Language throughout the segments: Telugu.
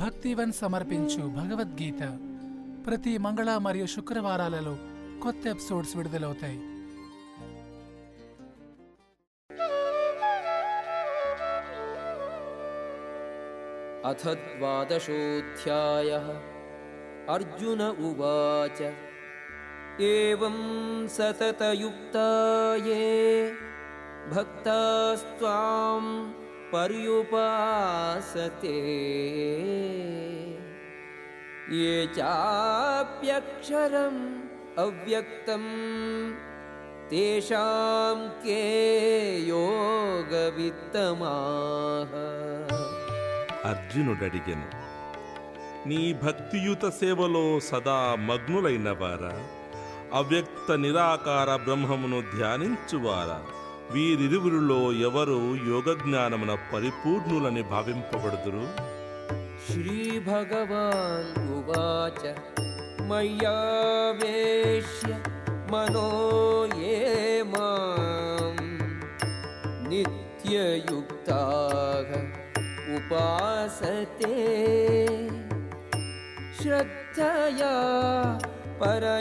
భక్తివన్ సమర్పించు భగవద్గీత. ప్రతి మంగళ మరియు శుక్రవారాలలో కొత్త ఎపిసోడ్స్ విడుదలవుతాయి. అథ ద్వాదశోధ్యాయ. అర్జున ఉవాచ. ఏం सततयुक्ता भक्तास्त्वां पर्युपासते ये चाप्यक्षरम् अव्यक्तं तेषां के योगवित्तमाः అర్జునుడడిగెను నీ భక్తియుత సేవలో సదా మగ్నులైనవారా అవ్యక్త నిరాకార బ్రహ్మమును ధ్యానించువారా వీరిరువురిలో ఎవరు యోగ జ్ఞానమున పరిపూర్ణులని భావింపబడుదురు? శ్రీ భగవాన్ ఉవాచ మయ్యావేశ్య మనో నిత్యయుక్త ఉపాసతే. శ్రద్ధయా పరయోపేతాగ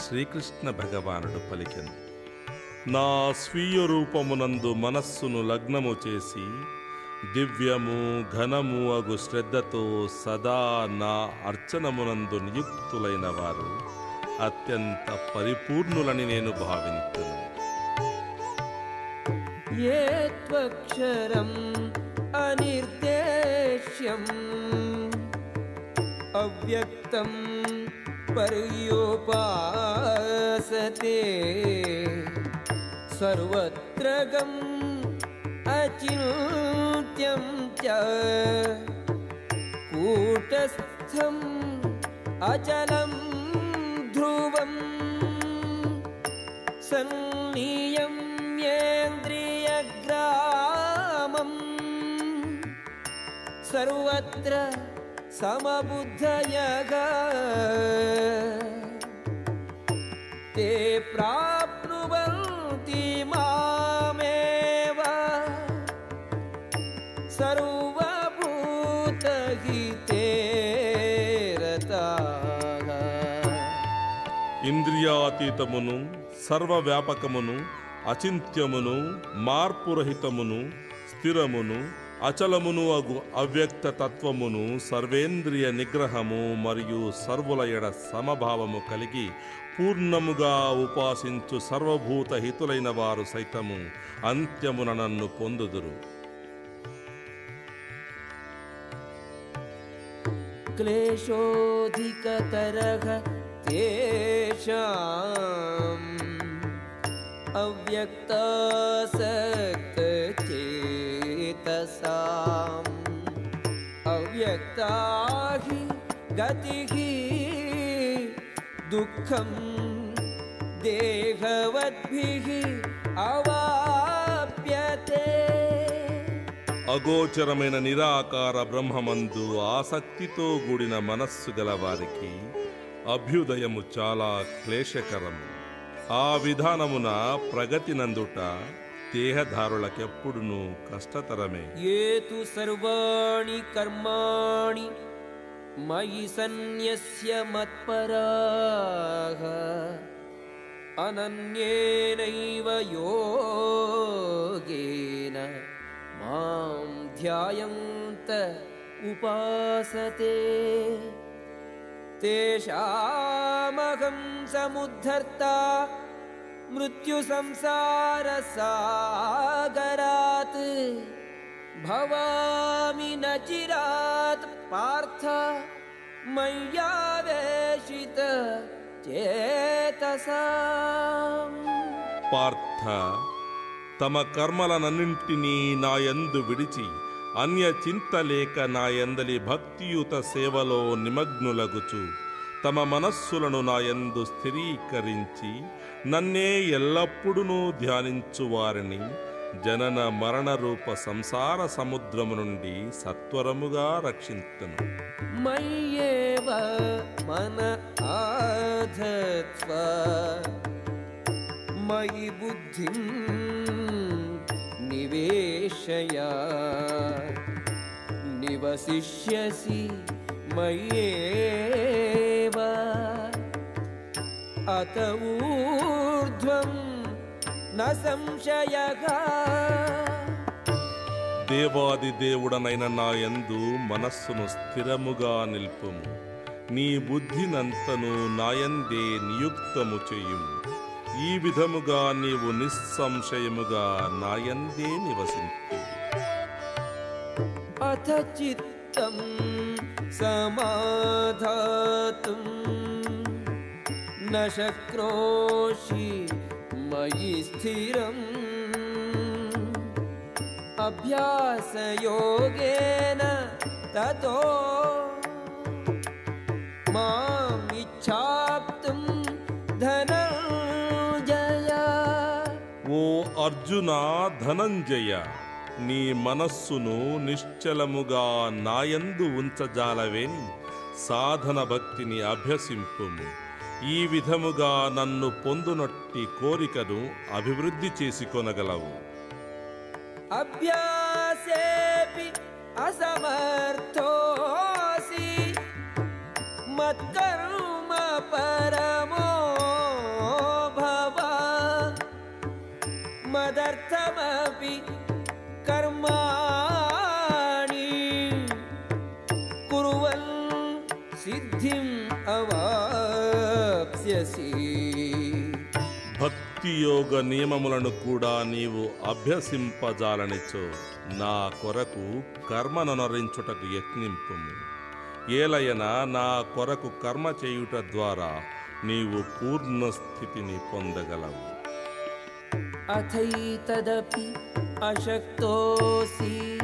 శ్రీకృష్ణ భగవానుడు పలికెను నా స్వీయ రూపమునందు మనస్సును లగ్నము చేసి దివ్యము ఘనము అగు శ్రద్ధతో సదా నా అర్చనమునందు నియుక్తులైన వారు అత్యంత పరిపూర్ణులని నేను భావించు ఏ త్వక్షరం అనిర్దేశ్యం अव्यक्तं पर्योपासते। सर्वत्र गम् अचिन्त्यं च। कूटस्थम् अचलं ध्रुवम्। सन्नियम्येन्द्रियग्रामम् सर्वत्र समबुद्धयग ते प्राप्नुवन्ति मामेव सर्वभूतहिते रताः ఇంద్రియాతీతమును సర్వవ్యాపకమును అచింత్యమును మార్పురహితమును స్థిరమును అచలమును అగు అవ్యక్త తత్వమును సర్వేంద్రియ నిగ్రహము మరియు సర్వుల ఎడ సమభావము కలిగి పూర్ణముగా ఉపాసించు సర్వభూత హితులైన వారు సైతము అంత్యమున నన్ను పొందుదురు. క్లేశోధికతరగ అవ్యక్తాసక్తి अव्यक्तासक्तचेतसाम् अव्यक्ता हि गतिः दुःखं देहवद्भिः अवाप्यते అగోచరమైన నిరాకార బ్రహ్మమందు ఆసక్తితో కూడిన మనస్సు గల వారికి అభ్యుదయము చాలా క్లేశకరం ఆ విధానమున ప్రగతి నందుట దేహధారులకెప్పుడునూ కష్టతరమే ये तु सर्वाणि कर्माणि मयि सन्न्यस्य मत्पराः अनन्येनैव योगेन मां ध्यायन्त उपासते तेषामहं समुद्धर्ता मृत्युसंसारसागरात् भवामि न चिरात् पार्थ मय्यावेशित चेतसाम् పార్థ తమ కర్మలనన్నింటినీ నాయందు విడిచి అన్య చింత లేక నాయందలి భక్తియుత సేవలో నిమగ్నులగుచు తమ మనస్సులను నాయందు స్థిరీకరించి నన్నే ఎల్లప్పుడూ ధ్యానించువారిని జనన మరణ రూప సంసార సముద్రము నుండి సత్వరముగా రక్షించను మన మయి బుద్ధిం నివేశయా నివసిష్యసి మయ్యే अत ऊर्ध्वं न संशयः దేవాది దేవుడనైన నా యందు మనస్సును స్థిరముగా నిల్పుము నీ బుద్ధినంతను నాయందే నియుక్తము చేయుము ఈ విధముగా నీవు నిస్సంశయముగా నాయందే నివసించు अथ चित्तं समाधातुं न शक्नोषि मयि स्थिरम् अभ्यासयोगेन ततो मामिच्छाप्तुं धनञ्जय ఓ అర్జున ధనంజయ నీ మనస్సును నిశ్చలముగా నాయందు ఉంచజాలవేని సాధన భక్తిని అభ్యసింపుము ఈ విధముగా నన్ను పొందునట్టి కోరికను అభివృద్ధి చేసుకొనగలవు అభ్యాసేపి మదర్థమపి కర్మాణి సిద్ధిం అవా భక్తి యోగ నియమములను కూడా నీవు అభ్యసింపజాలనిచో నా కొరకు కర్మనొనరించుటకు యత్నింపు ఏలయన నా కొరకు కర్మ చేయుట ద్వారా నీవు పూర్ణ స్థితిని పొందగలవు. అథైతదపి అశక్తోసి.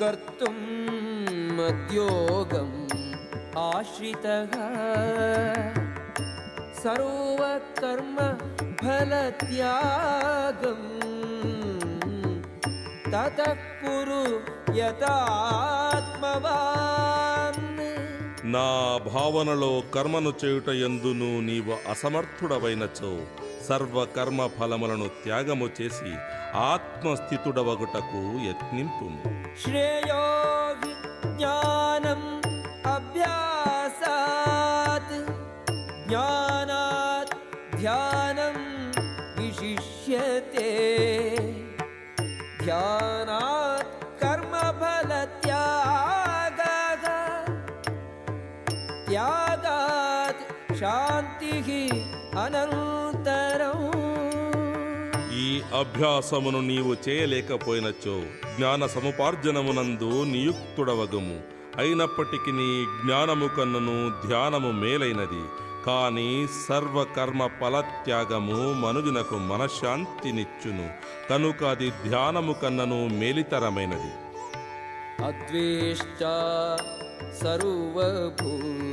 కర్తుం మద్యోగం आश्रितः सर्वकर्म फलत्यागम् ततः कुरु यतात्मवान् నా భావనలో కర్మను చేయుట ఎందును నీవు అసమర్థుడవైనచో సర్వ కర్మ ఫలములను త్యాగము చేసి ఆత్మస్థితుడవగుటకు యత్నింపుము श्रेयो हि ध्यानात् कर्मफलत्यागः त्यागात् शान्तिः अनन्तरम् ఈ అభ్యాసమును నీవు చేయలేకపోయినచో జ్ఞాన సముపార్జనమునందు నియుక్తుడవగుము అయినప్పటికీ నీ జ్ఞానము కన్నును ధ్యానము మేలైనది కానీ సర్వకర్మ ఫలత్యాగము మనుజునకు మనశ్శాంతినిచ్చును. కనుక అది ధ్యానము కన్నను మేలితరమైనది. అద్వేష్ట సర్వభూతానాం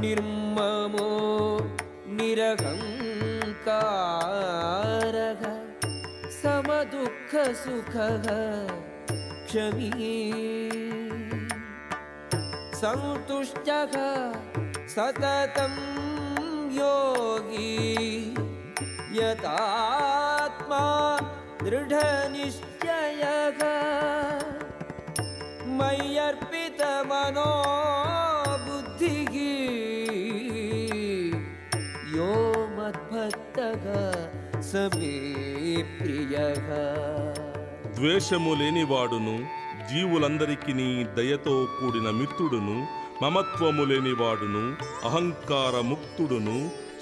నిర్మమో నిరహంకార समदुःखसुखः क्षमी। सन्तुष्टः सततं योगी। यतात्मा दृढनिश्चयः। मय्यर्पितमनो ద్వేషము లేనివాడును జీవులందరికీ నీ దయతో కూడిన మిత్రుడును మమత్వము లేనివాడును అహంకారముక్తుడును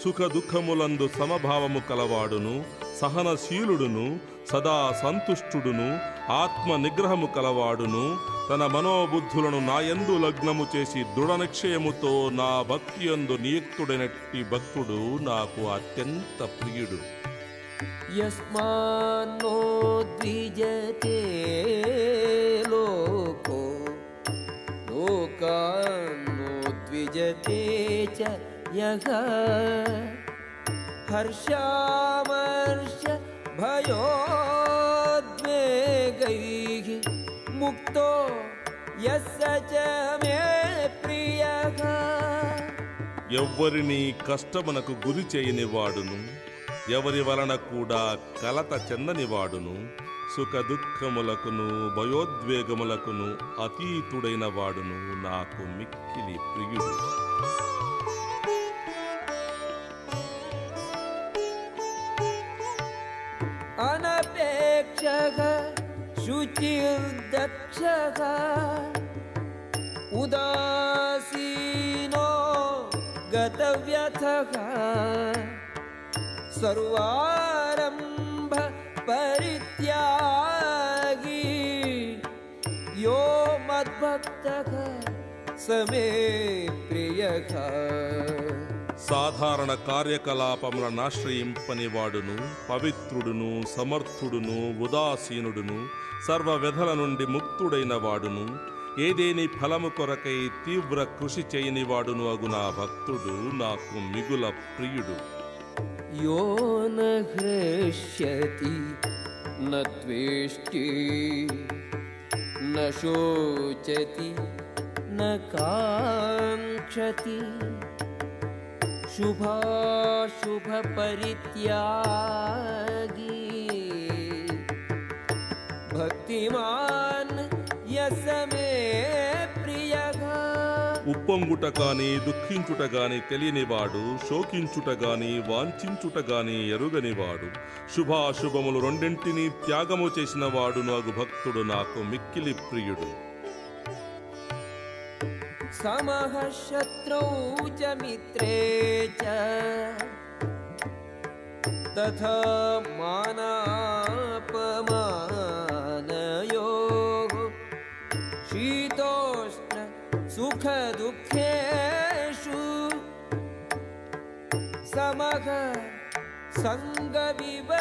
సుఖ దుఃఖములందు సమభావము కలవాడును సహనశీలుడును సదా సంతుష్టుడును ఆత్మ నిగ్రహము కలవాడును తన మనోబుద్ధులను నాయందు లగ్నము చేసి దృఢ నిక్షయముతో నా భక్తియందు నియుక్తుడైనట్టి భక్తుడు నాకు అత్యంత ప్రియుడు. यस्मान्नो द्विजते लोको लोकान्नो द्विजते च यः हर्षामर्ष भयोद्वेगैः मुक्तो यस्य च मे प्रियः ఎవ్వరిని కష్టమునకు గురి చేయని వాడును ఎవరి వలన కూడా కలత చెందనివాడును సుఖ దుఃఖములకును భయోద్వేగములకును అతీతుడైన వాడును నాకు మిక్కిలి ప్రియుడు. అనపేక్ష శుచి దక్ష ఉదాసీనో గతవ్యథ सर्वारम्भ परित्यागी यो मद्भक्तः स मे प्रियः సాధారణ కార్యకలాపములను ఆశ్రయింపని వాడును పవిత్రుడును సమర్థుడును ఉదాసీనుడును సర్వ వ్యధల నుండి ముక్తుడైన వాడును ఏదేని ఫలము కొరకై తీవ్ర కృషి చేయని వాడును అగు నా భక్తుడు నాకు మిగుల ప్రియుడు यो न हृष्यति न त्वेष्टि न शोचति न काङ्क्षति। शुभाशुभपरित्यागी भक्तिमान् ఉప్పొంగుట కాని దుఃఖించుట గాని తెలియనివాడు శోకించుట గాని వాంఛించుట గాని ఎరుగనివాడు. శుభాశుభములు రెండింటినీ త్యాగము చేసిన వాడు నాకు భక్తుడు నాకు మిక్కిలి ప్రియుడు. సమః శత్రౌ చ మిత్రే చ శీతోష్ణ सुखदुःखेषु समः सङ्गविवर्जितः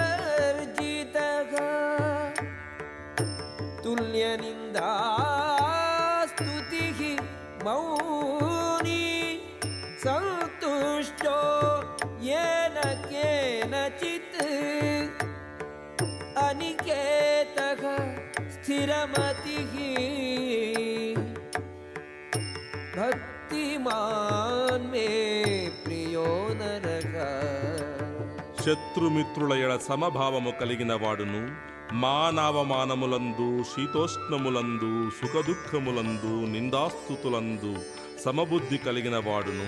तुल्यनिन्दास्तुतिः मौनी सन्तुष्टो येन केनचित् अनिकेतः स्थिरमतिः భక్తిమాన్ మే ప్రియో నరక. శత్రుమిత్రుల ఎడ సమభావము కలిగిన వాడును మానవమానములందు శీతోష్ణములందు సుఖదుఖములందు నిందాస్తుతులందు సమబుద్ధి కలిగిన వాడును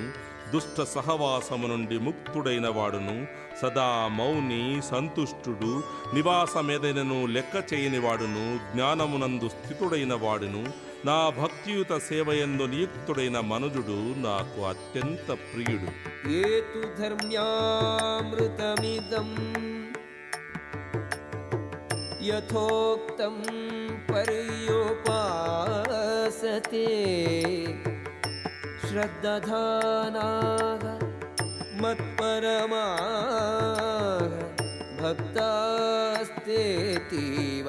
దుష్ట సహవాసము నుండి ముక్తుడైన వాడును. సదా మౌని సంతుష్టుడు నివాసమేదైనను లెక్క చేయని వాడును. జ్ఞానమునందు స్థితుడైన వాడును. నా భక్తియుత సేవయందు నియుక్తుడైన మనుజుడు నాకు అత్యంత ప్రియుడు. ఏతు ధర్మ్యామృతమిదం యథోక్తం పర్యోపాసతే श्रद्दधानाः मत्परमाः भक्तास्तेतीव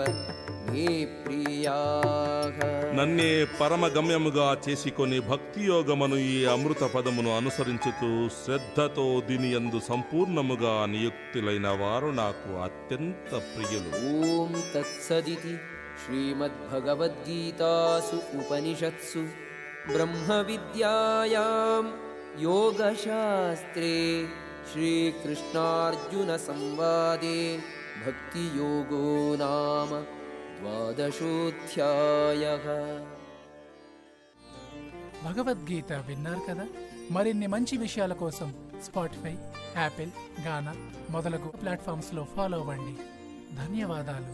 मे प्रियाः నన్నే పరమగమ్యముగా చేసుకొని భక్తియోగమను ఈ అమృత పదమును అనుసరించుతూ శ్రద్ధతో దీని యందు సంపూర్ణముగా నియుక్తులైన వారు నాకు అత్యంత ప్రియులు ॐ तत्सदिति श्रीमद्भगवद्गीतासु उपनिषत्सु ब्रह्मविद्यायां योगशास्त्रे श्रीकृष्णार्जुनसंवादे भक्तियोगो नाम द्वादशोऽध्यायः భగవద్గీత విన్నారు కదా మరిన్ని మంచి విషయాల కోసం స్పాటిఫై యాపిల్ గానా మొదలగు ప్లాట్ఫామ్స్లో ఫాలో అవ్వండి ధన్యవాదాలు